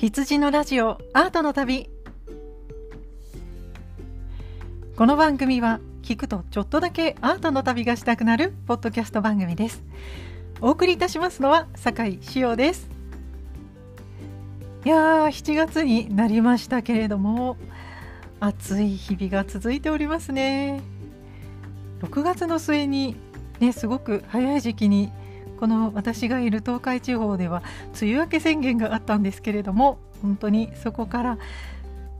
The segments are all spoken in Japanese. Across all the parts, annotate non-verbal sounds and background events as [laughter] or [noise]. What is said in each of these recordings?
羊のラジオアートの旅。この番組は聞くとちょっとだけアートの旅がしたくなるポッドキャスト番組です。お送りいたしますのは酒井志陽です。いやー7月になりましたけれども暑い日々が続いておりますね。6月の末にねすごく早い時期にこの私がいる東海地方では梅雨明け宣言があったんですけれども本当にそこから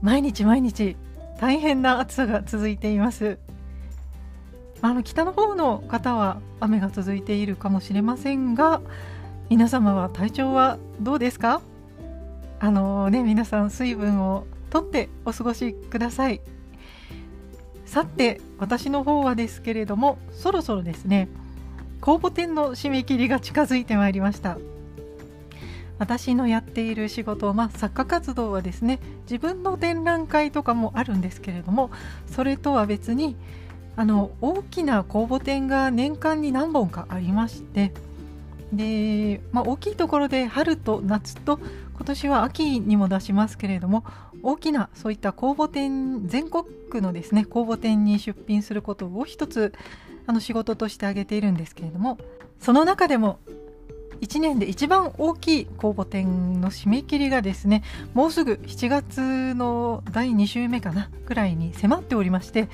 毎日毎日大変な暑さが続いています。あの北の方の方は雨が続いているかもしれませんが皆様は体調はどうですか？あのね皆さん水分をとってお過ごしください。さて私の方はですけれどもそろそろですね公募展の締め切りが近づいてまいりました。私のやっている仕事、まあ、作家活動はですね自分の展覧会とかもあるんですけれどもそれとは別にあの大きな公募展が年間に何本かありましてで、まあ、大きいところで春と夏と今年は秋にも出しますけれども大きなそういった公募展全国区のですね公募展に出品することを一つあの仕事として挙げているんですけれどもその中でも1年で一番大きい公募展の締め切りがですねもうすぐ7月の第2週目かなくらいに迫っておりまして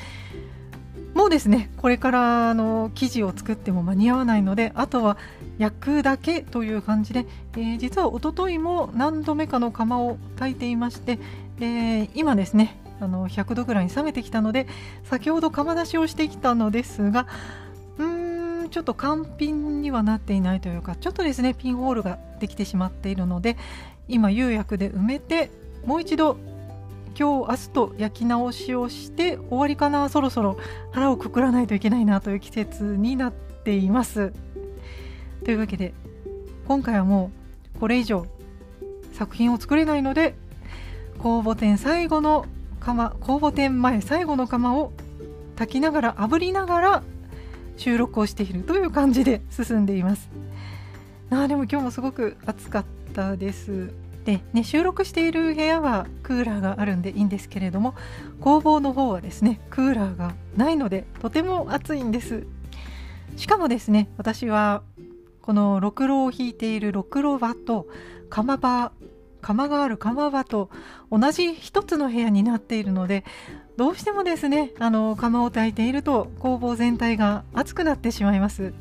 もうですねこれからの記事を作っても間に合わないのであとは焼くだけという感じで、えー、実はおとといも何度目かの釜を炊いていまして、えー、今ですねあの100度ぐらいに冷めてきたので先ほど釜出しをしてきたのですがうーんちょっと完品にはなっていないというかちょっとですねピンホールができてしまっているので今釉薬で埋めてもう一度今日明日と焼き直しをして終わりかなそろそろ腹をくくらないといけないなという季節になっています。というわけで今回はもうこれ以上作品を作れないので公募展最後の釜公募展前最後の釜を炊きながら炙りながら収録をしているという感じで進んでいます。あでも今日もすごく暑かったです。で、ね、収録している部屋はクーラーがあるんでいいんですけれども工房の方はですねクーラーがないのでとても暑いんです。しかもですね私はこのろくろを引いているろくろ場と釜場窯がある窯場と同じ一つの部屋になっているのでどうしてもですねあの窯を焚いていると工房全体が熱くなってしまいます。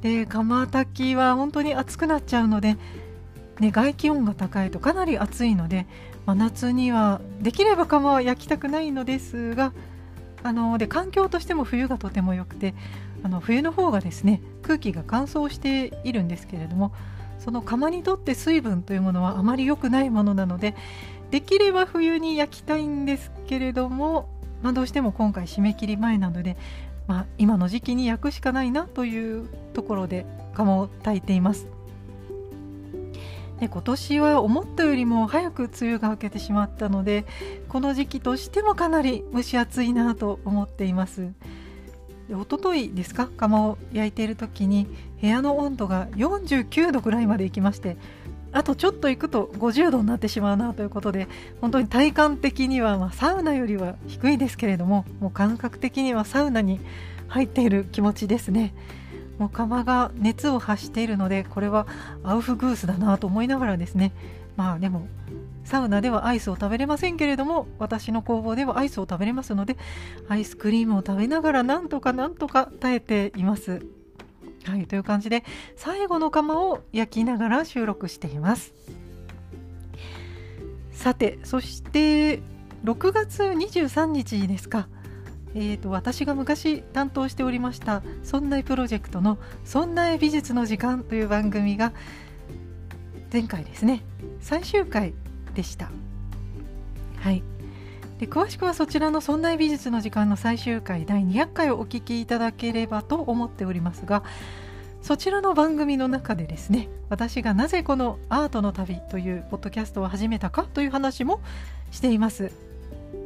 で窯焚きは本当に熱くなっちゃうので、ね、外気温が高いとかなり暑いので真夏にはできれば窯は焼きたくないのですがあので環境としても冬がとても良くてあの冬の方がですね空気が乾燥しているんですけれどもその釜にとって水分というものはあまり良くないものなのでできれば冬に焼きたいんですけれども、まあ、どうしても今回締め切り前なので、まあ、今の時期に焼くしかないなというところで釜を炊いています。で今年は思ったよりも早く梅雨が明けてしまったのでこの時期としてもかなり蒸し暑いなと思っています。で一昨日ですか？釜を焼いている時に部屋の温度が49度ぐらいまで行きましてあとちょっと行くと50度になってしまうなということで本当に体感的にはまサウナよりは低いですけれどももう感覚的にはサウナに入っている気持ちですね。もう釜が熱を発しているのでこれはアウフグースだなと思いながらですね。まあでもサウナではアイスを食べれませんけれども私の工房ではアイスを食べれますのでアイスクリームを食べながらなんとかなんとか耐えています。はい、という感じで最後の釜を焼きながら収録しています。さてそして6月23日ですか、えーと、私が昔担当しておりました「そんなプロジェクト」の「そんな美術の時間」という番組が前回ですね最終回でした。はいで詳しくはそちらの「そんな美術の時間」の最終回第200回をお聞きいただければと思っておりますがそちらの番組の中でですね私がなぜこの「アートの旅」というポッドキャストを始めたかという話もしています。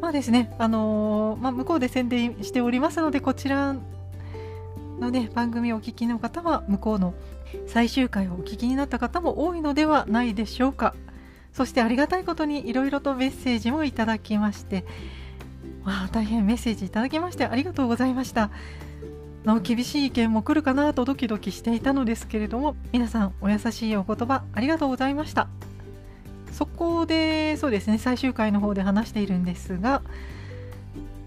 まあですね、あのー、まあ、向こうで宣伝しておりますのでこちらのね番組をお聞きの方は向こうの最終回をお聞きになった方も多いのではないでしょうか。そしてありがたいことにいろいろとメッセージもいただきましてわあ大変メッセージいただきましてありがとうございました。の厳しい意見も来るかなとドキドキしていたのですけれども皆さんお優しいお言葉ありがとうございました。そこでそうですね最終回の方で話しているんですが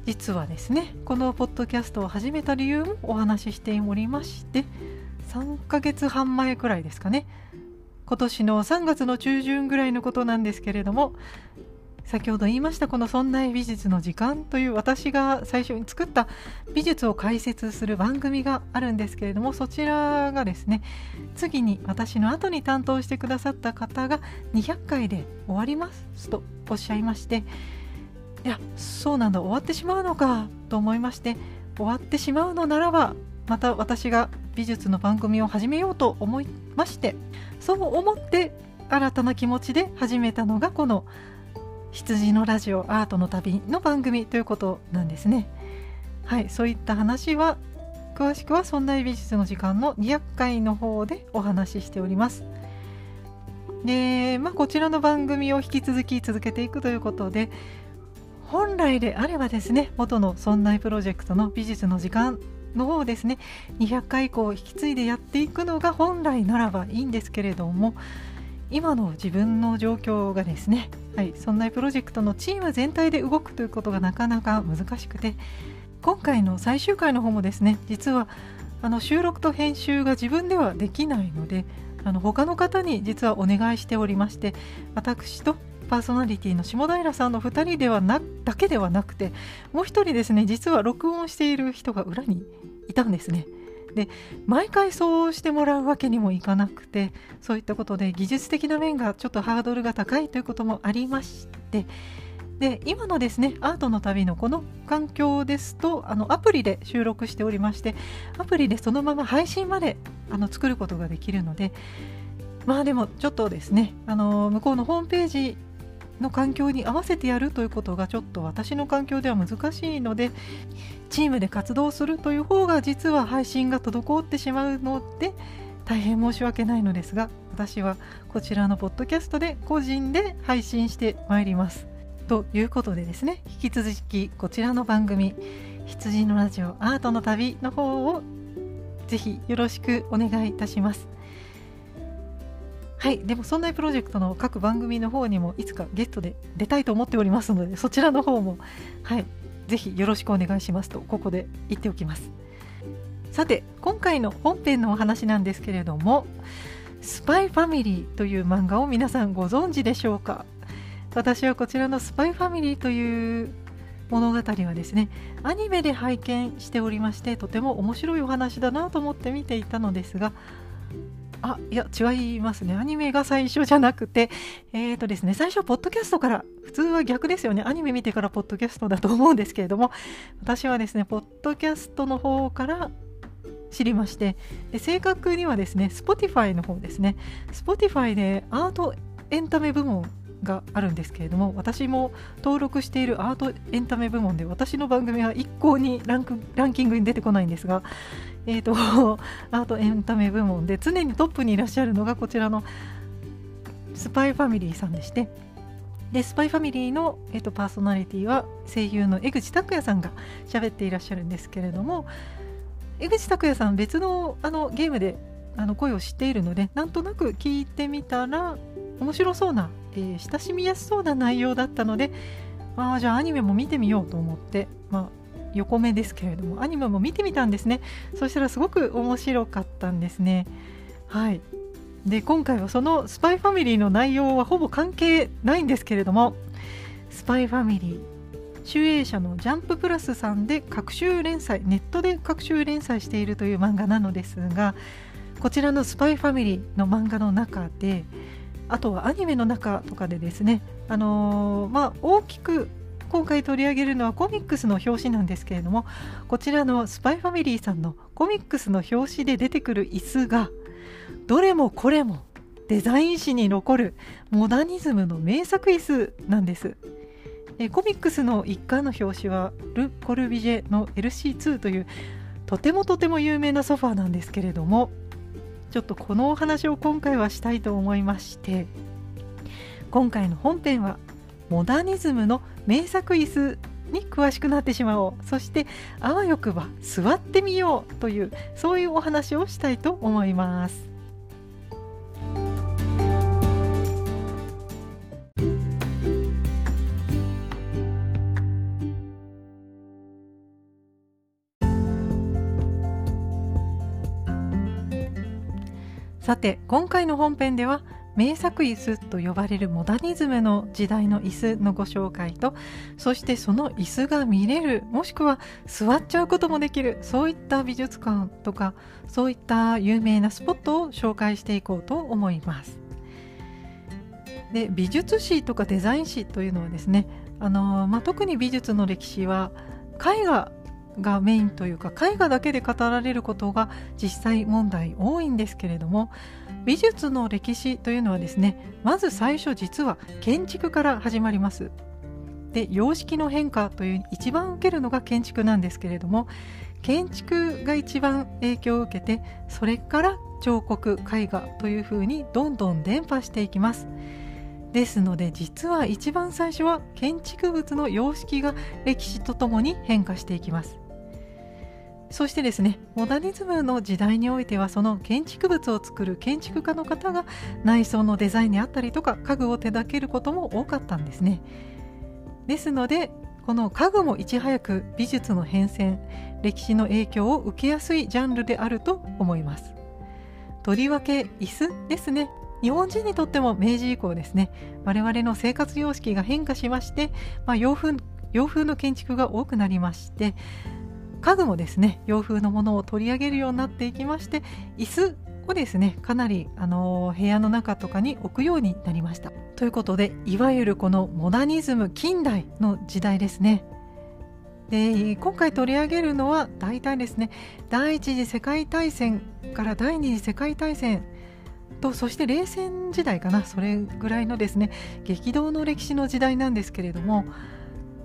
実はですねこのポッドキャストを始めた理由もお話ししておりまして3ヶ月半前くらいですかね今年の3月の中旬ぐらいのことなんですけれども先ほど言いましたこの「そんな美術の時間」という私が最初に作った美術を解説する番組があるんですけれどもそちらがですね次に私の後に担当してくださった方が200回で終わりますとおっしゃいましていやそうなんだ終わってしまうのかと思いまして終わってしまうのならばまた私が美術の番組を始めようと思いましてそう思って新たな気持ちで始めたのがこの「羊のラジオアートの旅の番組ということなんですね。はい、そういった話は詳しくは「そんな美術の時間」の200回の方でお話ししております。で、まあ、こちらの番組を引き続き続けていくということで本来であればですね元の「そんなプロジェクト」の美術の時間のをですね。200回以降引き継いでやっていくのが本来ならばいいんですけれども今の自分の状況がですね、はい、そんなプロジェクトのチーム全体で動くということがなかなか難しくて今回の最終回の方もですね実はあの収録と編集が自分ではできないのであの他の方に実はお願いしておりまして私とパーソナリティの下平さんの2人ではなだけではなくてもう1人ですね実は録音している人が裏にたんですね。で毎回そうしてもらうわけにもいかなくてそういったことで技術的な面がちょっとハードルが高いということもありましてで今のですねアートの旅のこの環境ですとあのアプリで収録しておりましてアプリでそのまま配信まであの作ることができるのでまあでもちょっとですねあの向こうのホームページの環境に合わせてやるということがちょっと私の環境では難しいのでチームで活動するという方が実は配信が滞ってしまうので大変申し訳ないのですが私はこちらのポッドキャストで個人で配信してまいります。ということでですね引き続きこちらの番組「羊のラジオアートの旅」の方をぜひよろしくお願いいたします。はい、でもそんなプロジェクトの各番組の方にもいつかゲストで出たいと思っておりますのでそちらの方もはいぜひよろしくお願いしますとここで言っておきます。さて今回の本編のお話なんですけれどもスパイファミリーという漫画を皆さんご存知でしょうか？私はこちらのスパイファミリーという物語はですねアニメで拝見しておりましてとても面白いお話だなと思って見ていたのですがあいや違いますね。アニメが最初じゃなくてえっ、ー、とですね最初はポッドキャストから普通は逆ですよね。アニメ見てからポッドキャストだと思うんですけれども私はですねポッドキャストの方から知りましてで正確にはですね Spotify の方ですね。Spotify でアートエンタメ部門があるんですけれども私も登録しているアートエンタメ部門で私の番組は一向にランクランキングに出てこないんですがえーと、[laughs] アートエンタメ部門で常にトップにいらっしゃるのがこちらのスパイファミリーさんでしてでスパイファミリーの、えーと、パーソナリティは声優の江口拓也さんが喋っていらっしゃるんですけれども江口拓也さん別のあのゲームであの声を知っているのでなんとなく聞いてみたら面白そうな、えー、親しみやすそうな内容だったのでああじゃあアニメも見てみようと思って、まあ、横目ですけれどもアニメも見てみたんですね。そしたらすごく面白かったんですね。はい。で今回はそのスパイファミリーの内容はほぼ関係ないんですけれどもスパイファミリー集英社のジャンププラスさんで各週連載ネットで各週連載しているという漫画なのですがこちらのスパイファミリーの漫画の中であとはアニメの中とかでですねあのー、まあ大きく今回取り上げるのはコミックスの表紙なんですけれどもこちらのスパイファミリーさんのコミックスの表紙で出てくる椅子がどれもこれもデザイン誌に残るモダニズムの名作椅子なんです。えコミックスの一巻の表紙はル・コルビジェの LC2 というとてもとても有名なソファーなんですけれどもちょっとこのお話を今回はしたいと思いまして今回の本編はモダニズムの名作椅子に詳しくなってしまおう。そしてあわよくば座ってみようというそういうお話をしたいと思います。さて今回の本編では名作椅子と呼ばれるモダニズムの時代の椅子のご紹介とそしてその椅子が見れるもしくは座っちゃうこともできるそういった美術館とかそういった有名なスポットを紹介していこうと思います。で美術史とかデザイン史というのはですねあの、まあ、特に美術の歴史は絵画がメインというか絵画だけで語られることが実際問題多いんですけれども美術の歴史というのはですねまず最初実は建築から始まります。で様式の変化という一番受けるのが建築なんですけれども建築が一番影響を受けてそれから彫刻絵画というふうにどんどん伝播していきます。ですので実は一番最初は建築物の様式が歴史とともに変化していきます。そしてですねモダニズムの時代においてはその建築物を作る建築家の方が内装のデザインであったりとか家具を手掛けることも多かったんですね。ですのでこの家具もいち早く美術の変遷歴史の影響を受けやすいジャンルであると思います。とりわけ椅子ですね。日本人にとっても明治以降ですね。我々の生活様式が変化しまして、まあ、洋風洋風の建築が多くなりまして家具もですね洋風のものを取り上げるようになっていきまして椅子をですねかなりあの部屋の中とかに置くようになりました。ということでいわゆるこのモダニズム近代の時代ですね。で今回取り上げるのは大体ですね第一次世界大戦から第二次世界大戦とそして冷戦時代かなそれぐらいのですね激動の歴史の時代なんですけれども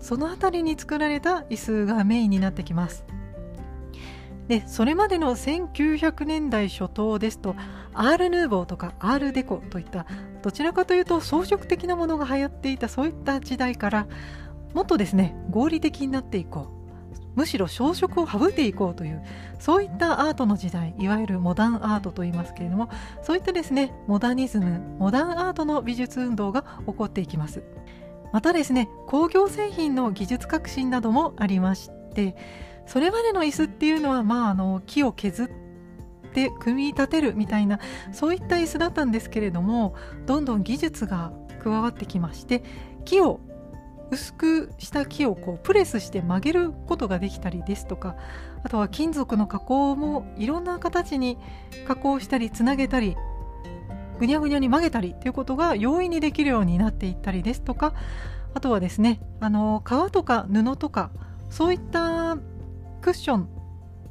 その辺りに作られた椅子がメインになってきます。でそれまでの1900年代初頭ですとアール・ヌーボーとかアール・デコといったどちらかというと装飾的なものが流行っていたそういった時代からもっとですね合理的になっていこう。むしろ小食を省いていこうというそういったアートの時代いわゆるモダンアートと言いますけれどもそういったですねモダニズムモダンアートの美術運動が起こっていきます。またですね工業製品の技術革新などもありましてそれまでの椅子っていうのは、まあ、あの木を削って組み立てるみたいなそういった椅子だったんですけれどもどんどん技術が加わってきまして木を薄くした木をこうプレスして曲げることができたりですとかあとは金属の加工もいろんな形に加工したりつなげたりぐにゃぐにゃに曲げたりということが容易にできるようになっていったりですとかあとはですねあの革とか布とかそういったクッション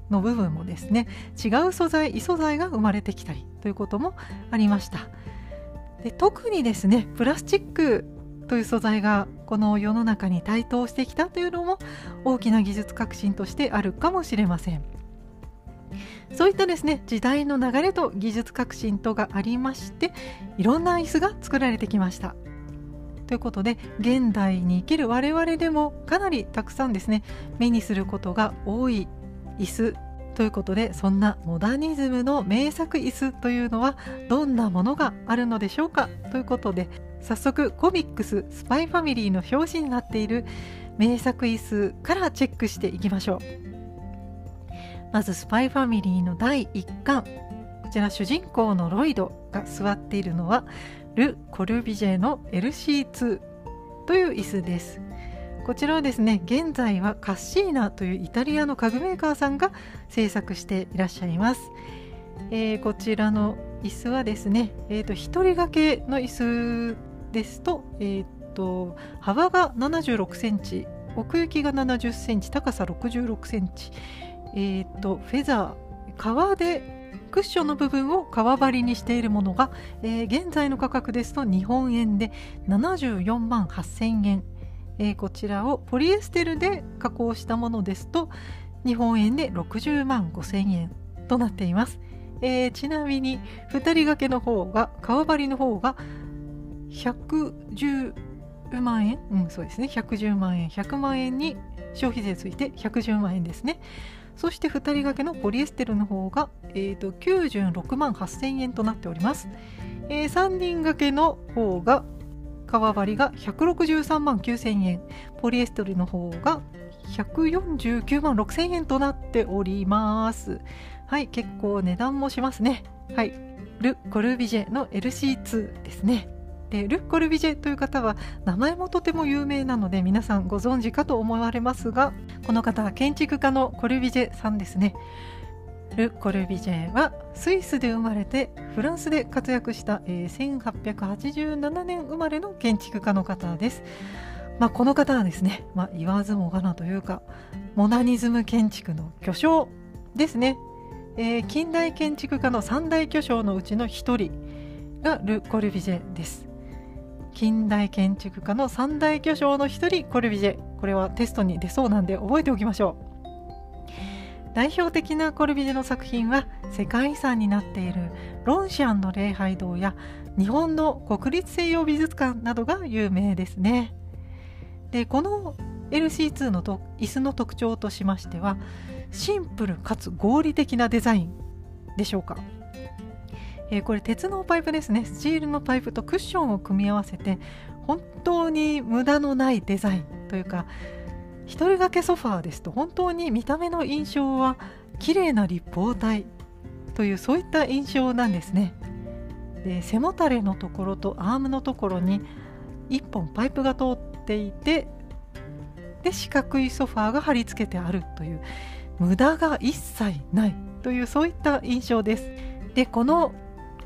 の部分もですね違う素材異素材が生まれてきたりということもありました。で特にですねプラスチックという素材がこの世の中に台頭してきたというのも大きな技術革新としてあるかもしれません。そういったですね時代の流れと技術革新とがありましていろんな椅子が作られてきました。ということで現代に生きる我々でもかなりたくさんですね目にすることが多い椅子。ということでそんなモダニズムの名作椅子というのはどんなものがあるのでしょうか？ということで早速コミックス「スパイファミリー」の表紙になっている名作椅子からチェックしていきましょう。まず「スパイファミリー」の第1巻。こちら主人公のロイドが座っているのはル・コルビジェの LC2 という椅子です。こちらはですね現在はカッシーナというイタリアの家具メーカーさんが製作していらっしゃいます、えー、こちらの椅子はですね、えーと、一人掛けの椅子ですと,、えーと、幅が76センチ奥行きが70センチ高さ66センチ、えーとフェザー革でクッションの部分を革張りにしているものが、えー、現在の価格ですと日本円で74万8000円、えー、こちらをポリエステルで加工したものですと日本円で60万5000円となっています、えー、ちなみに2人掛けの方が革張りの方が110万円。うんそうですね。110万円。100万円に消費税ついて110万円ですね。そして2人掛けのポリエステルの方が、えーと、96万8000円となっております、えー、3人掛けの方が革張りが163万9000円。ポリエステルの方が149万6000円となっております。はい結構値段もしますね。はいル・コルビジェの LC2 ですね。でルッ・コルビジェという方は名前もとても有名なので皆さんご存知かと思われますがこの方は建築家のコルビジェさんですね。ル・コルビジェはスイスで生まれてフランスで活躍した、えー、1887年生まれの建築家の方です。まあ、この方はですね、まあ、言わずもがなというかモダニズム建築の巨匠ですね、えー、近代建築家の三大巨匠のうちの一人がル・コルビジェです。近代建築家の三大巨匠の一人コルビジェ。これはテストに出そうなんで覚えておきましょう。代表的なコルビジェの作品は世界遺産になっているロンシアンの礼拝堂や日本の国立西洋美術館などが有名ですね。でこの LC2 のと椅子の特徴としましてはシンプルかつ合理的なデザインでしょうか。えー、これ鉄のパイプですね。スチールのパイプとクッションを組み合わせて本当に無駄のないデザインというか一人掛けソファーですと本当に見た目の印象は綺麗な立方体というそういった印象なんですね。で背もたれのところとアームのところに1本パイプが通っていてで四角いソファーが貼り付けてあるという無駄が一切ないというそういった印象です。でこの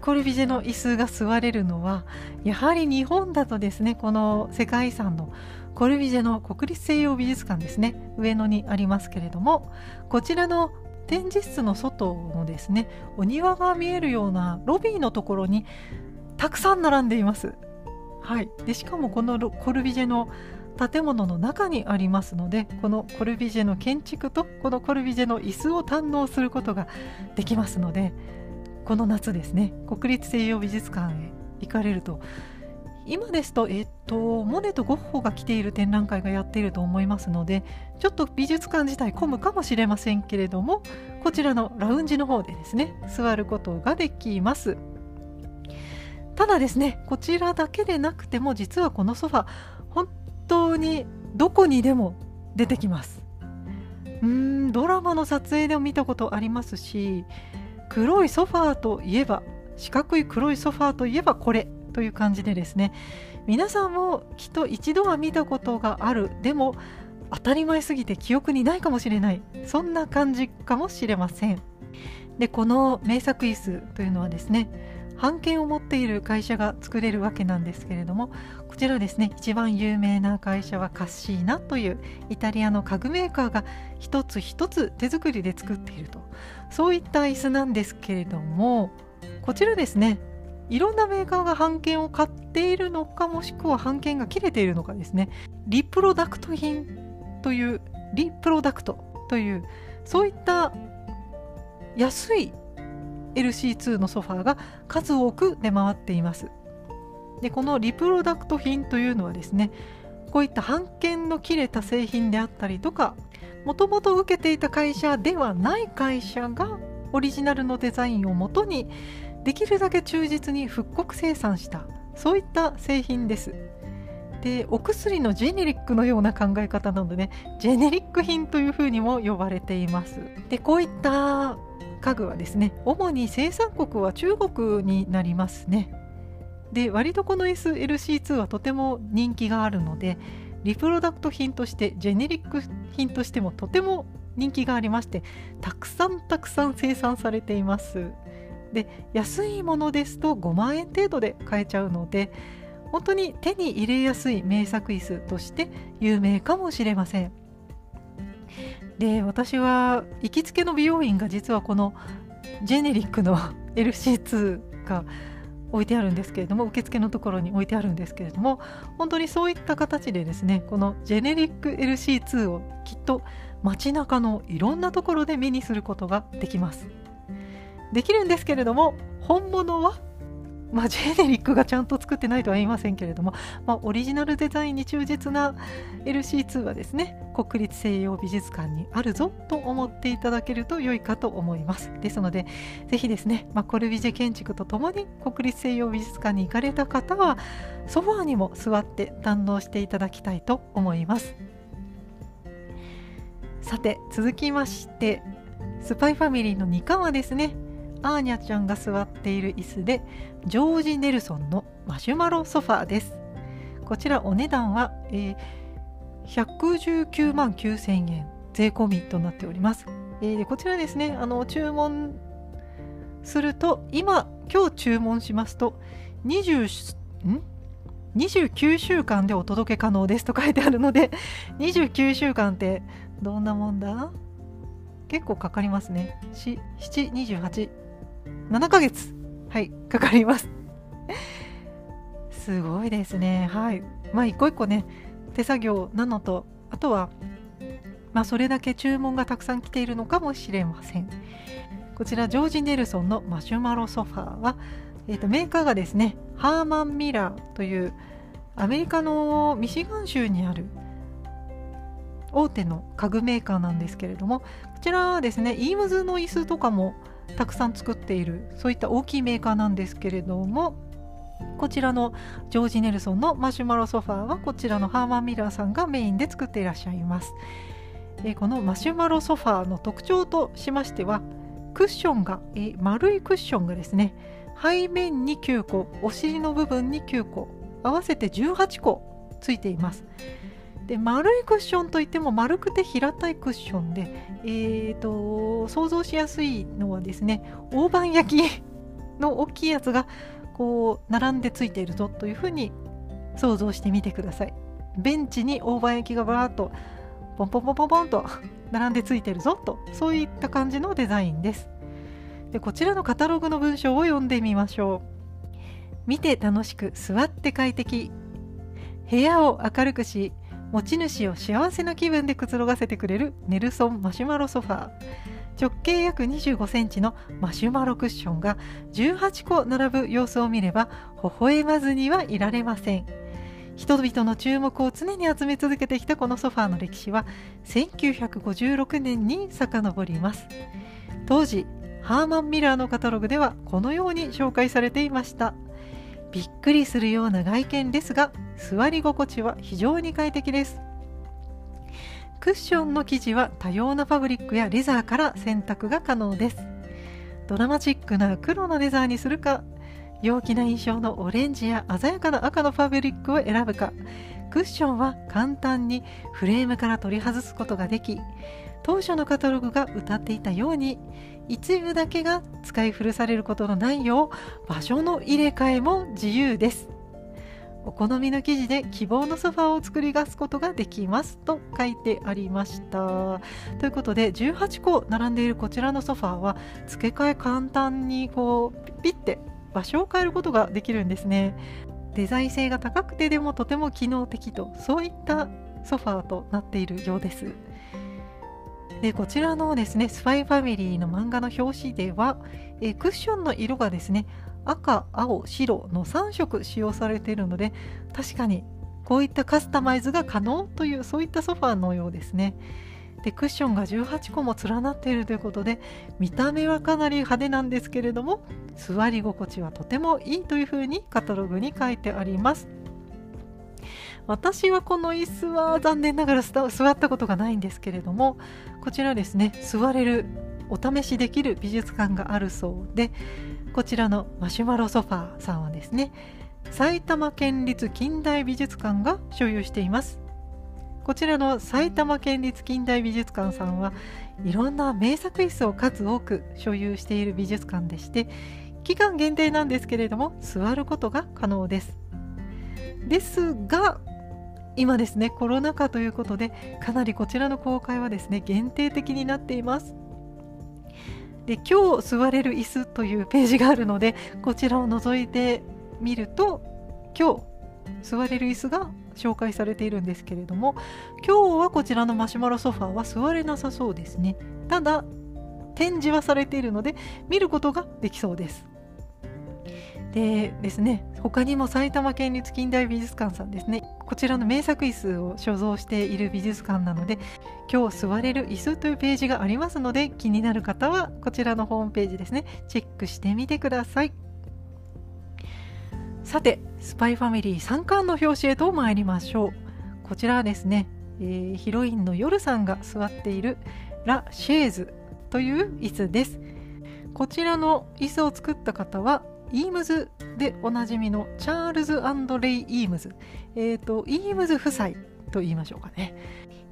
コルビジェの椅子が座れるのはやはり日本だとですねこの世界遺産のコルビジェの国立西洋美術館ですね上野にありますけれどもこちらの展示室の外のですねお庭が見えるようなロビーのところにたくさん並んでいます。はい、でしかもこのコルビジェの建物の中にありますのでこのコルビジェの建築とこのコルビジェの椅子を堪能することができますのでこの夏ですね。国立西洋美術館へ行かれると。今ですと、えっと、モネとゴッホが来ている展覧会がやっていると思いますのでちょっと美術館自体混むかもしれませんけれどもこちらのラウンジの方でですね座ることができます。ただですねこちらだけでなくても実はこのソファ本当にどこにでも出てきます。うんドラマの撮影でも見たことありますし黒いソファーといえば四角い黒いソファーといえばこれという感じでですね皆さんもきっと一度は見たことがある。でも当たり前すぎて記憶にないかもしれない。そんな感じかもしれません。でこの名作椅子というのはですね版権を持っている会社が作れるわけなんですけれどもこちらですね一番有名な会社はカッシーナというイタリアの家具メーカーが一つ一つ手作りで作っていると。そういった椅子なんですけれどもこちらですねいろんなメーカーが版権を買っているのかもしくは版権が切れているのかですねリプロダクト品というリプロダクトというそういった安い LC2 のソファーが数多く出回っています。でこのリプロダクト品というのはですねこういった版権の切れた製品であったりとかもともと受けていた会社ではない会社がオリジナルのデザインをもとにできるだけ忠実に復刻生産したそういった製品です。でお薬のジェネリックのような考え方なのでねジェネリック品というふうにも呼ばれています。でこういった家具はですね主に生産国は中国になりますね。で割とこの SLC2 はとても人気があるのでリプロダクト品としてジェネリック品としてもとても人気がありましてたくさんたくさん生産されています。で安いものですと5万円程度で買えちゃうので本当に手に入れやすい名作椅子として有名かもしれません。で私は行きつけの美容院が実はこのジェネリックの LC2 が置いてあるんですけれども受付のところに置いてあるんですけれども本当にそういった形でですねこのジェネリック LC2 をきっと街中のいろんなところで目にすることができます。できるんですけれども本物はまあ、ジェネリックがちゃんと作ってないとは言いませんけれども、まあ、オリジナルデザインに忠実な LC2 はですね国立西洋美術館にあるぞと思っていただけると良いかと思います。ですのでぜひですね、まあ、コルビジェ建築とともに国立西洋美術館に行かれた方はソファーにも座って堪能していただきたいと思います。さて続きましてスパイファミリーの2巻はですねアーニャちゃんが座っている椅子でジョージ・ネルソンのマシュマロソファーです。こちらお値段は、えー、119万9000円税込みとなっております、えー、こちらですねあの注文すると今今日注文しますと20ん？29週間でお届け可能ですと書いてあるので29週間ってどんなもんだ？結構かかりますね。728 7ヶ月。はいかかります。すごいですね。はい。まあ一個一個ね手作業なのとあとはまあそれだけ注文がたくさん来ているのかもしれません。こちらジョージ・ネルソンのマシュマロソファーは、えー、とメーカーがですねハーマン・ミラーというアメリカのミシガン州にある大手の家具メーカーなんですけれどもこちらはですねイームズの椅子とかもたくさん作っているそういった大きいメーカーなんですけれどもこちらのジョージ・ネルソンのマシュマロソファーはこちらのハーマン・ミラーさんがメインで作っていらっしゃいます。えこのマシュマロソファーの特徴としましてはクッションがえ丸いクッションがですね背面に9個お尻の部分に9個合わせて18個ついています。で丸いクッションといっても丸くて平たいクッションで、えーと、想像しやすいのはですね大判焼きの大きいやつがこう並んでついているぞというふうに想像してみてください。ベンチに大判焼きがバーッとポンポンポンポンポンと並んでついてるぞとそういった感じのデザインです。でこちらのカタログの文章を読んでみましょう。見て楽しく座って快適。部屋を明るくし持ち主を幸せな気分でくつろがせてくれるネルソンマシュマロソファー。直径約25センチのマシュマロクッションが18個並ぶ様子を見れば微笑まずにはいられません。人々の注目を常に集め続けてきたこのソファーの歴史は1956年に遡ります。当時ハーマン・ミラーのカタログではこのように紹介されていました。びっくりするような外見ですが座り心地は非常に快適です。クッションの生地は多様なファブリックやレザーから選択が可能です。ドラマチックな黒のレザーにするか陽気な印象のオレンジや鮮やかな赤のファブリックを選ぶかクッションは簡単にフレームから取り外すことができ当初のカタログが謳っていたように一部だけが使い古されることのないよう場所の入れ替えも自由です。お好みの生地で希望のソファーを作り出すことができますと書いてありました。ということで18個並んでいるこちらのソファーは付け替え簡単にこうピッて場所を変えることができるんですね。デザイン性が高くてでもとても機能的とそういったソファーとなっているようです。でこちらのですねスパイファミリーの漫画の表紙では、えクッションの色がですね赤青白の3色使用されているので確かにこういったカスタマイズが可能というそういったソファーのようですね。でクッションが18個も連なっているということで見た目はかなり派手なんですけれども座り心地はとてもいいというふうにカタログに書いてあります。私はこの椅子は残念ながら座ったことがないんですけれどもこちらですね座れるお試しできる美術館があるそうでこちらのマシュマロソファーさんはですね埼玉県立近代美術館が所有しています。こちらの埼玉県立近代美術館さんはいろんな名作椅子を数多く所有している美術館でして期間限定なんですけれども座ることが可能です。ですが今ですねコロナ禍ということでかなりこちらの公開はですね限定的になっています。で今日座れる椅子というページがあるのでこちらを覗いてみると今日座れる椅子が紹介されているんですけれども今日はこちらのマシュマロソファーは座れなさそうですね。ただ展示はされているので見ることができそうです。でですね他にも埼玉県立近代美術館さんですね。こちらの名作椅子を所蔵している美術館なので今日座れる椅子というページがありますので気になる方はこちらのホームページですね。チェックしてみてください。さてスパイファミリー3巻の表紙へと参りましょう。こちらはですね、えー、ヒロインの夜さんが座っているラ・シェーズという椅子です。こちらの椅子を作った方はイームズでおなじみのチャールズレイ・イームズ、えーと、イームズ夫妻と言いましょうかね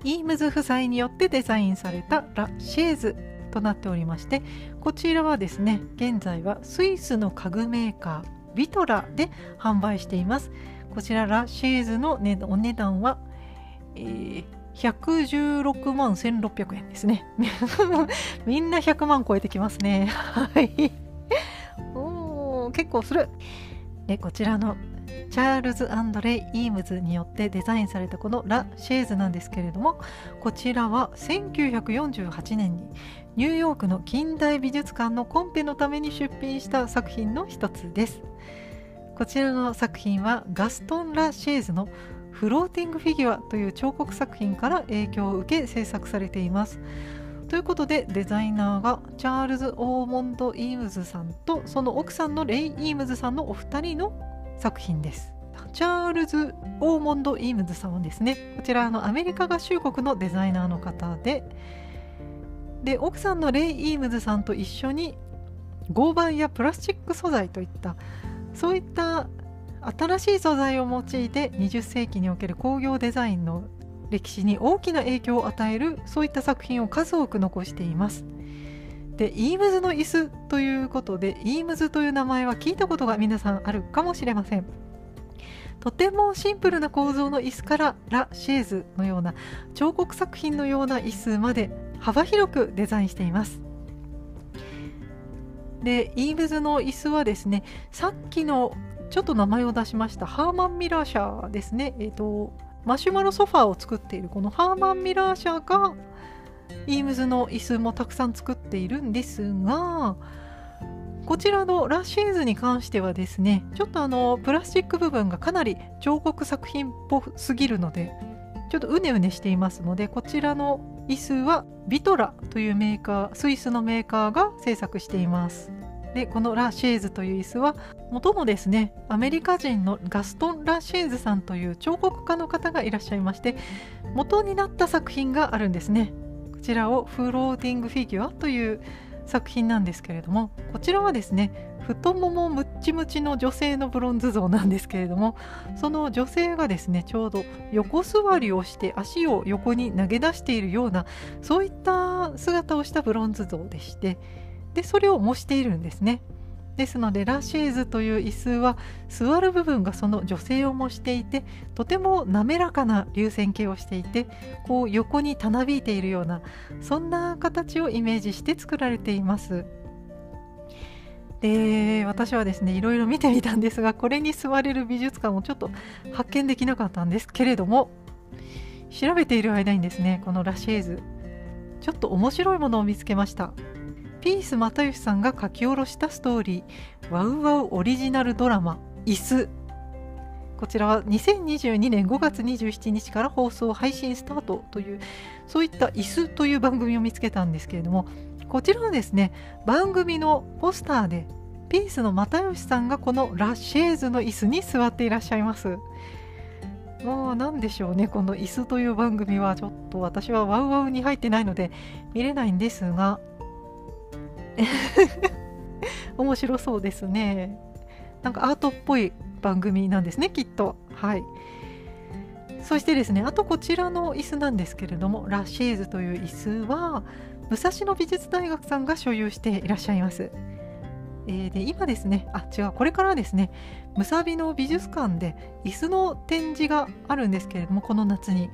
イームズ夫妻によってデザインされたラ・シェーズとなっておりましてこちらはですね現在はスイスの家具メーカービトラで販売していますこちらラ・シェーズの、ね、お値段は、えー116万1600円ですね。[laughs] みんな100万超えてきますね。はい。お結構する。で、こちらのチャールズアンドレイ・イームズによってデザインされたこのラ・シェーズなんですけれどもこちらは1948年にニューヨークの近代美術館のコンペのために出品した作品の一つですこちらの作品はガストン・ラ・シェーズのフローティングフィギュアという彫刻作品から影響を受け制作されています。ということでデザイナーがチャールズ・オーモンド・イームズさんとその奥さんのレイ・イームズさんのお二人の作品です。チャールズ・オーモンド・イームズさんですねこちらのアメリカ合衆国のデザイナーの方でで奥さんのレイ・イームズさんと一緒に合板やプラスチック素材といったそういった新しい素材を用いて20世紀における工業デザインの歴史に大きな影響を与えるそういった作品を数多く残しています。でイームズの椅子ということでイームズという名前は聞いたことが皆さんあるかもしれません。とてもシンプルな構造の椅子からラ・シェーズのような彫刻作品のような椅子まで幅広くデザインしています。でイームズの椅子はですねさっきのちょっと名前を出しましたハーマン・ミラー社ですね、えーと、マシュマロソファーを作っているこのハーマン・ミラー社がイームズの椅子もたくさん作っているんですがこちらのラッシーズに関してはですねちょっとあのプラスチック部分がかなり彫刻作品っぽすぎるのでちょっとうねうねしていますのでこちらの椅子はビトラというメーカースイスのメーカーが製作しています。でこのラ・シェーズという椅子は元のですねアメリカ人のガストン・ラ・シェーズさんという彫刻家の方がいらっしゃいまして元になった作品があるんですね。ちらをフローティングフィギュアという作品なんですけれどもこちらはですね太ももムッチムチの女性のブロンズ像なんですけれどもその女性がですねちょうど横座りをして足を横に投げ出しているようなそういった姿をしたブロンズ像でしてでそれを模しているんですね。ですのでラシーズという椅子は座る部分がその女性を模していてとても滑らかな流線形をしていてこう横にたなびいているようなそんな形をイメージして作られています。で私はですねいろいろ見てみたんですがこれに座れる美術館をちょっと発見できなかったんですけれども調べている間にですねこのラシェーズちょっと面白いものを見つけました。ピース又吉さんが書き下ろしたストーリー。ワウワウオリジナルドラマ「椅子」こちらは2022年5月27日から放送配信スタートというそういった「椅子」という番組を見つけたんですけれどもこちらはですね番組のポスターでピースの又吉さんがこのラッシェーズの椅子に座っていらっしゃいます。もう何でしょうねこの椅子という番組は。ちょっと私はワウワウに入ってないので見れないんですが [laughs] 面白そうですね。なんかアートっぽい番組なんですねきっと。はい。そしてですねあとこちらの椅子なんですけれどもラシェーズという椅子は武蔵野美術大学さんが所有していらっしゃいます、えー、で今ですねあ違うこれからですねむさびの美術館で椅子の展示があるんですけれどもこの夏に。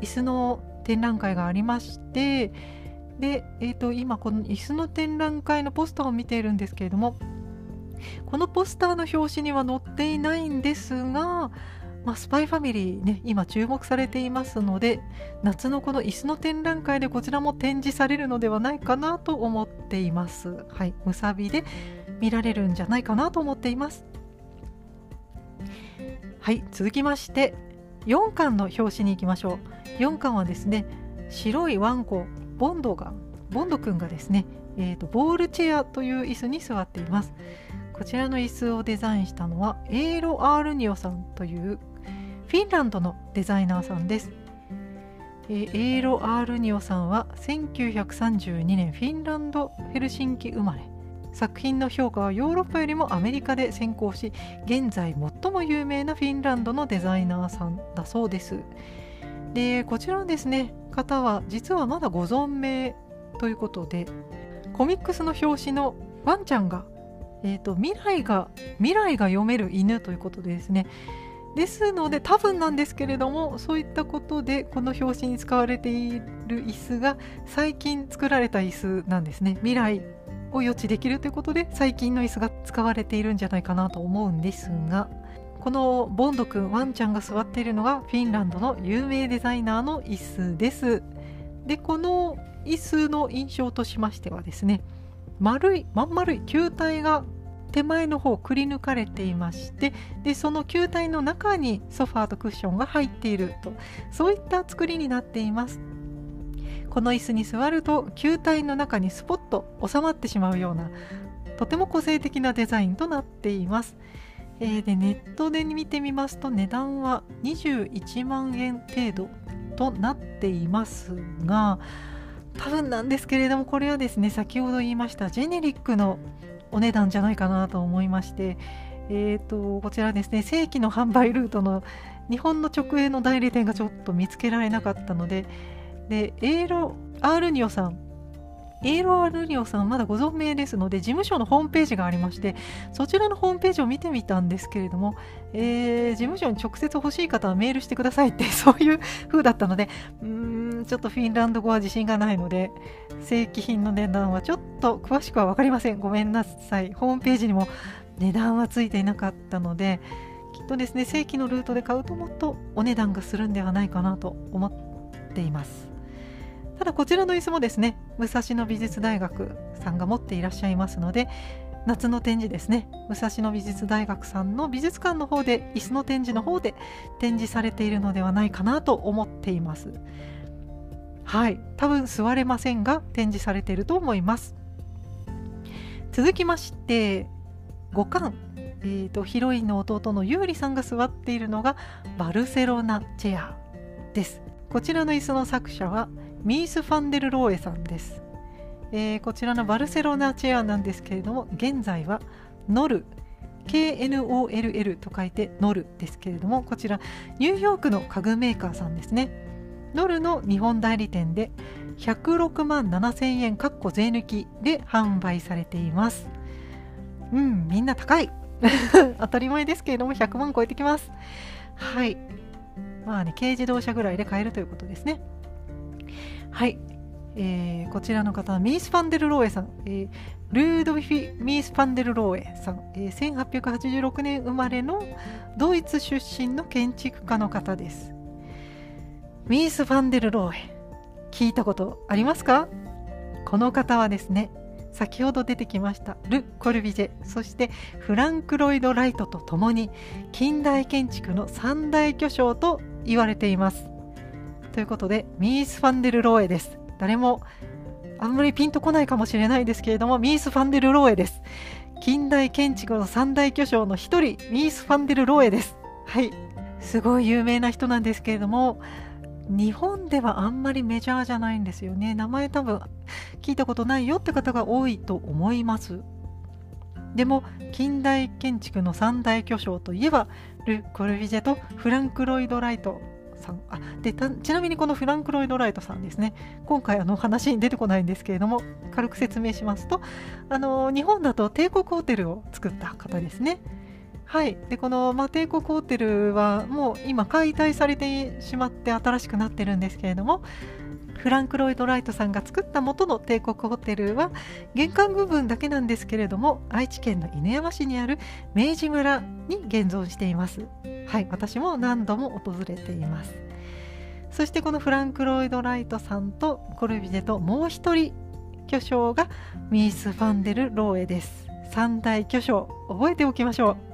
椅子の展覧会がありましてで、えーと、今この椅子の展覧会のポスターを見ているんですけれどもこのポスターの表紙には載っていないんですが、まあ、スパイファミリーね今注目されていますので夏のこの椅子の展覧会でこちらも展示されるのではないかなと思っています。はいむさびで見られるんじゃないかなと思っています。はい続きまして4巻の表紙に行きましょう。4巻はですね白いワンコ。ボンドがボンドくんがですね、えーと、ボールチェアという椅子に座っています。こちらの椅子をデザインしたのはエーロ・アールニオさんというフィンランドのデザイナーさんです。えー、エーロ・アールニオさんは1932年フィンランド・ヘルシンキ生まれ。作品の評価はヨーロッパよりもアメリカで先行し現在最も有名なフィンランドのデザイナーさんだそうです。でこちらのですね方は実はまだご存命ということでコミックスの表紙のワンちゃんが、えーと、未来が未来が読める犬ということでですね。ですので多分なんですけれどもそういったことでこの表紙に使われている椅子が最近作られた椅子なんですね。未来を予知できるということで最近の椅子が使われているんじゃないかなと思うんですがこのボンドくんワンちゃんが座っているのがフィンランドの有名デザイナーの椅子です。でこの椅子の印象としましてはですね丸いまん丸い球体が手前の方くり抜かれていましてでその球体の中にソファーとクッションが入っているとそういった作りになっています。この椅子に座ると球体の中にスポッと収まってしまうようなとても個性的なデザインとなっています、えー、でネットで見てみますと値段は21万円程度となっていますが多分なんですけれどもこれはですね先ほど言いましたジェネリックのお値段じゃないかなと思いましてえーと、こちらですね正規の販売ルートの日本の直営の代理店がちょっと見つけられなかったのででエーロ・アールニオさんエーロ・アルニオさんまだご存命ですので事務所のホームページがありましてそちらのホームページを見てみたんですけれども、えー、事務所に直接欲しい方はメールしてくださいって [laughs] そういう風だったのでうんちょっとフィンランド語は自信がないので正規品の値段はちょっと詳しくは分かりません。ごめんなさい。ホームページにも値段はついていなかったのできっとですね正規のルートで買うともっとお値段がするんではないかなと思っています。ただこちらの椅子もですね武蔵野美術大学さんが持っていらっしゃいますので夏の展示ですね武蔵野美術大学さんの美術館の方で椅子の展示の方で展示されているのではないかなと思っています。はい多分座れませんが展示されていると思います。続きまして5巻、えーと、ヒロインの弟のユーリさんが座っているのがバルセロナチェアです。こちらの椅子の作者はミース・ファンデル・ローエさんです、えー、こちらのバルセロナチェアなんですけれども現在はノル KNOLL と書いてノルですけれどもこちらニューヨークの家具メーカーさんですね。ノルの日本代理店で106万7000円かっこ税抜きで販売されています。うんみんな高い。[laughs] 当たり前ですけれども100万超えてきます。はい。まあね軽自動車ぐらいで買えるということですね。はい、えー、こちらの方はミース・ファンデル・ローエさん、えー、ルードヴィフィ・ミース・ファンデル・ローエさん、えー、1886年生まれのドイツ出身の建築家の方です。ミース・ファンデル・ローエ聞いたことありますか？この方はですね先ほど出てきましたル・コルビジェそしてフランク・ロイド・ライトとともに近代建築の三大巨匠と言われています。ということで、ミース・ファンデル・ローエです。誰もあんまりピンとこないかもしれないですけれども、ミース・ファンデル・ローエです。近代建築の三大巨匠の一人、ミース・ファンデル・ローエです。はい。すごい有名な人なんですけれども、日本ではあんまりメジャーじゃないんですよね。名前多分聞いたことないよって方が多いと思います。でも近代建築の三大巨匠といえばル・コルビジェとフランク・ロイド・ライトさん。あでちなみにこのフランク・ロイド・ライトさんですね。今回あの話に出てこないんですけれども軽く説明しますとあの日本だと帝国ホテルを作った方ですね。はい、でこの、まあ、帝国ホテルはもう今解体されてしまって新しくなってるんですけれどもフランク・ロイド・ライトさんが作った元の帝国ホテルは玄関部分だけなんですけれども愛知県の犬山市にある明治村に現存しています。はい私も何度も訪れています。そしてこのフランク・ロイド・ライトさんとコルビジェともう一人巨匠がミース・ファンデル・ローエです。三大巨匠覚えておきましょう。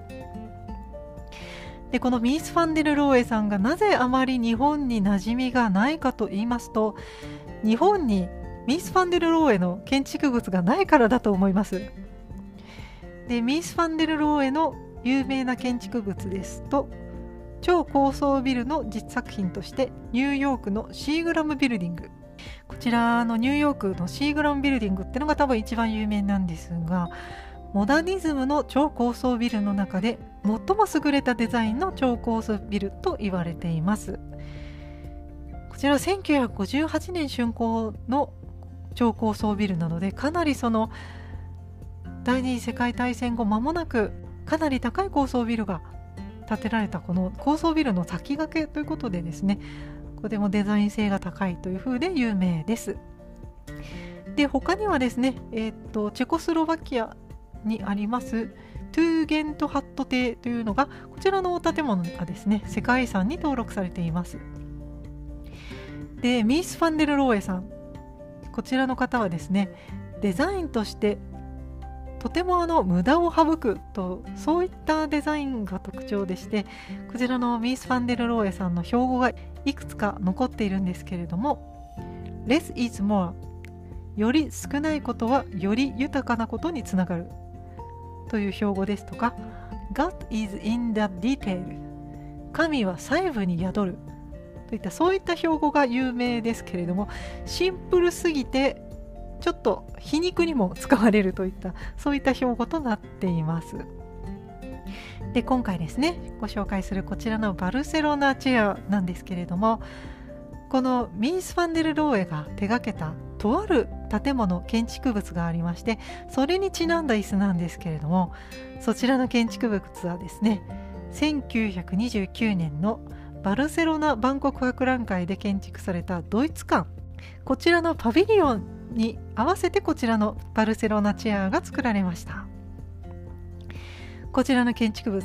でこのミース・ファンデル・ローエさんがなぜあまり日本に馴染みがないかと言いますと日本にミース・ファンデル・ローエの建築物がないからだと思います。でミース・ファンデル・ローエの有名な建築物ですと超高層ビルの実作品としてニューヨークのシーグラムビルディング。こちらのニューヨークのシーグラムビルディングっていうのが多分一番有名なんですがモダニズムの超高層ビルの中で最も優れたデザインの超高層ビルと言われていますこちら1958年竣工の超高層ビルなのでかなりその第二次世界大戦後間もなくかなり高い高層ビルが建てられたこの高層ビルの先駆けということでですねとてもデザイン性が高いというふうで有名です。で他にはですね、えーと、チェコスロバキアにありますトゥーゲントハット邸というのがこちらの建物がですね。世界遺産に登録されています。でミース・ファンデル・ローエさん。こちらの方はですねデザインとしてとてもあの無駄を省くとそういったデザインが特徴でしてこちらのミース・ファンデル・ローエさんの標語がいくつか残っているんですけれども Less is more より少ないことはより豊かなことにつながる。という標語ですとか God is in the detail 神は細部に宿るといったそういった標語が有名ですけれどもシンプルすぎてちょっと皮肉にも使われるといったそういった標語となっています。で今回ですねご紹介するこちらのバルセロナチェアなんですけれどもこのミース・ファンデル・ローエが手がけたとある建物建築物がありましてそれにちなんだ椅子なんですけれどもそちらの建築物はですね1929年のバルセロナ万国博覧会で建築されたドイツ館。こちらのパビリオンに合わせてこちらのバルセロナチェアが作られました。こちらの建築物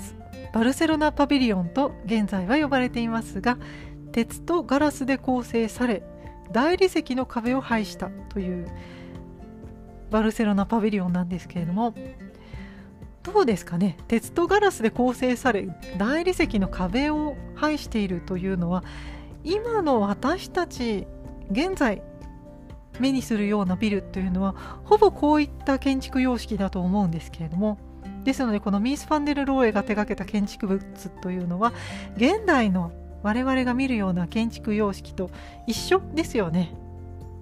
バルセロナパビリオンと現在は呼ばれていますが鉄とガラスで構成され大理石の壁を配したというバルセロナパビリオンなんですけれどもどうですかね？鉄とガラスで構成され大理石の壁を配しているというのは今の私たち現在目にするようなビルというのはほぼこういった建築様式だと思うんですけれどもですのでこのミース・ファンデル・ローエが手がけた建築物というのは現代の我々が見るような建築様式と一緒ですよね。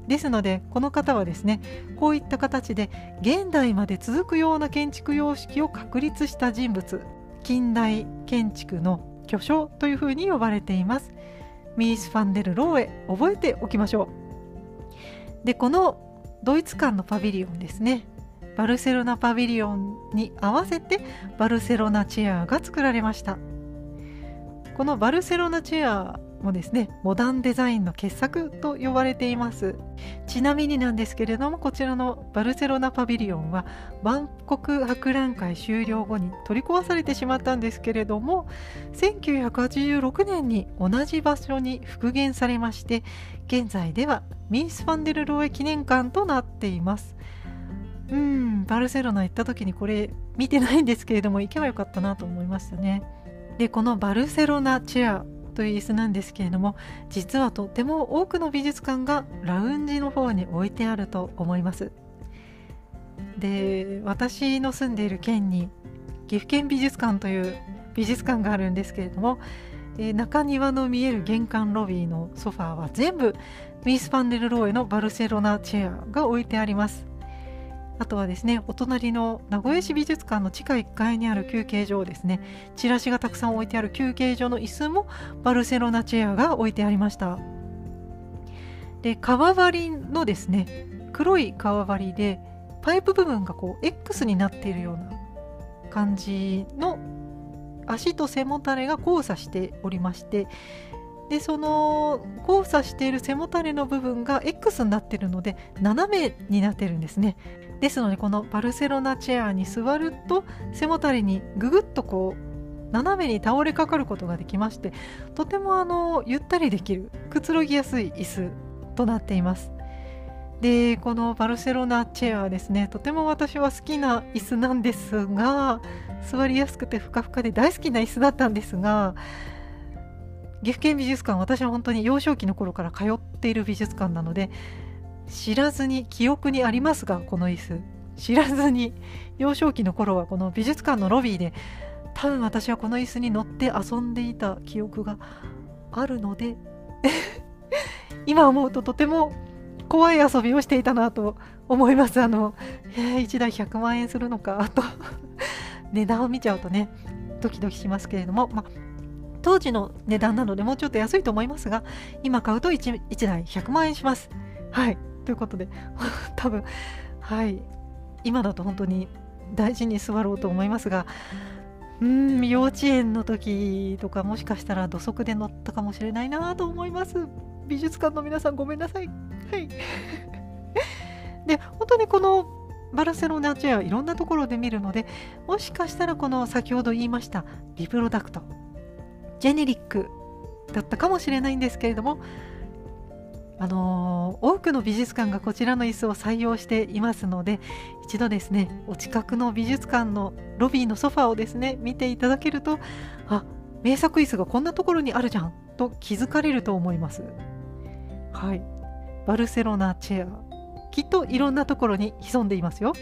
ですのでこの方はですねこういった形で現代まで続くような建築様式を確立した人物近代建築の巨匠というふうに呼ばれています。ミース・ファンデル・ローエ覚えておきましょう。でこのドイツ館のパビリオンですねバルセロナパビリオンに合わせてバルセロナチェアが作られましたこのバルセロナチェアもですねモダンデザインの傑作と呼ばれています。ちなみになんですけれどもこちらのバルセロナパビリオンは万国博覧会終了後に取り壊されてしまったんですけれども1986年に同じ場所に復元されまして現在ではミース・ファンデルローエ記念館となっています。うんバルセロナ行った時にこれ見てないんですけれども行けばよかったなと思いましたね。でこのバルセロナチェアという椅子なんですけれども実はとっても多くの美術館がラウンジの方に置いてあると思います。で私の住んでいる県に岐阜県美術館という美術館があるんですけれども、え中庭の見える玄関ロビーのソファーは全部ミース・ファンデル・ローエのバルセロナチェアが置いてあります。あとはですねお隣の名古屋市美術館の地下1階にある休憩所をですね。チラシがたくさん置いてある休憩所の椅子もバルセロナチェアが置いてありました。で革張りのですね黒い革張りでパイプ部分がこう X になっているような感じの足と背もたれが交差しておりましてでその交差している背もたれの部分が X になっているので斜めになってるんですね。ですのでこのバルセロナチェアに座ると背もたれにぐぐっとこう斜めに倒れかかることができましてとてもあのゆったりできるくつろぎやすい椅子となっています。でこのバルセロナチェアですねとても私は好きな椅子なんですが座りやすくてふかふかで大好きな椅子だったんですが岐阜県美術館私は本当に幼少期の頃から通っている美術館なので知らずに記憶にありますがこの椅子。知らずに幼少期の頃はこの美術館のロビーで多分私はこの椅子に乗って遊んでいた記憶があるので [laughs] 今思うととても怖い遊びをしていたなと思います。あの、えー、1台100万円するのかと。[laughs] 値段を見ちゃうとねドキドキしますけれども、まあ当時の値段なのでもうちょっと安いと思いますが今買うと 1, 1台100万円します。はい。ということで [laughs] 多分はい。今だと本当に大事に座ろうと思いますがうん幼稚園の時とかもしかしたら土足で乗ったかもしれないなと思います。美術館の皆さんごめんなさい。はい。[laughs] で本当にこのバルセロナチェアいろんなところで見るのでもしかしたらこの先ほど言いましたリプロダクト。ジェネリックだったかもしれないんですけれどもあのー、多くの美術館がこちらの椅子を採用していますので一度ですねお近くの美術館のロビーのソファーをですね見ていただけるとあ名作椅子がこんなところにあるじゃんと気づかれると思います。はい。バルセロナチェアきっといろんなところに潜んでいますよ。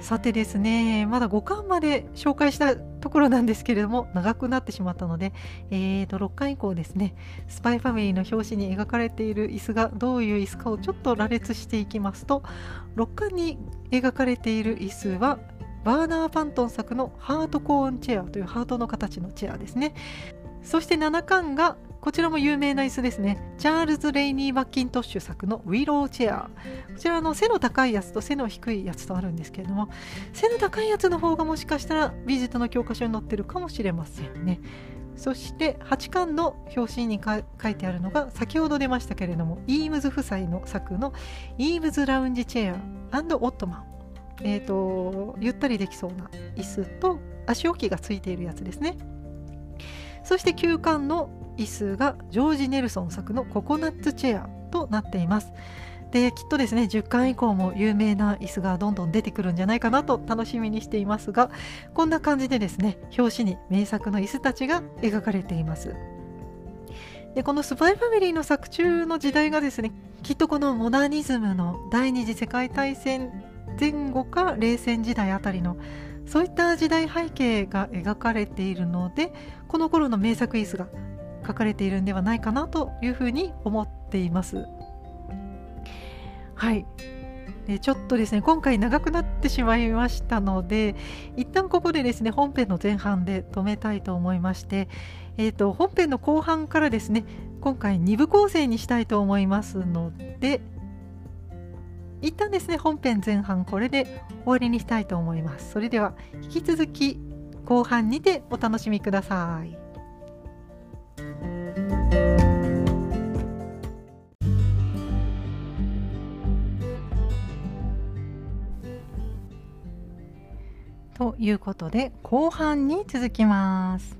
さてですねまだ5巻まで紹介したところなんですけれども長くなってしまったので、えー、と6巻以降ですねスパイファミリーの表紙に描かれている椅子がどういう椅子かをちょっと羅列していきますと6巻に描かれている椅子はバーナー・パントン作のハートコーンチェアというハートの形のチェアですね。そして7巻がこちらも有名な椅子ですね。チャールズ・レイニー・マッキントッシュ作のウィローチェア。こちらの背の高いやつと背の低いやつとあるんですけれども、背の高いやつの方がもしかしたらビジットの教科書に載ってるかもしれませんね。そして8巻の表紙に書いてあるのが先ほど出ましたけれどもイームズ夫妻の作のイームズラウンジチェアオットマン、えーとゆったりできそうな椅子と足置きがついているやつですねそして9巻の椅子がジョージ・ネルソン作のココナッツチェアとなっています。できっとですね10巻以降も有名な椅子がどんどん出てくるんじゃないかなと楽しみにしていますがこんな感じでですね表紙に名作の椅子たちが描かれています。でこのスパイファミリーの作中の時代がですねきっとこのモダニズムの第二次世界大戦前後か冷戦時代あたりのそういった時代背景が描かれているのでこの頃の名作椅子が書かれているんではないかなというふうに思っています。はい。でちょっとですね今回長くなってしまいましたので一旦ここでですね本編の前半で止めたいと思いまして、えーと、本編の後半からですね今回2部構成にしたいと思いますので一旦ですね本編前半これで終わりにしたいと思います。それでは引き続き後半にてお楽しみください。ということで後半に続きます。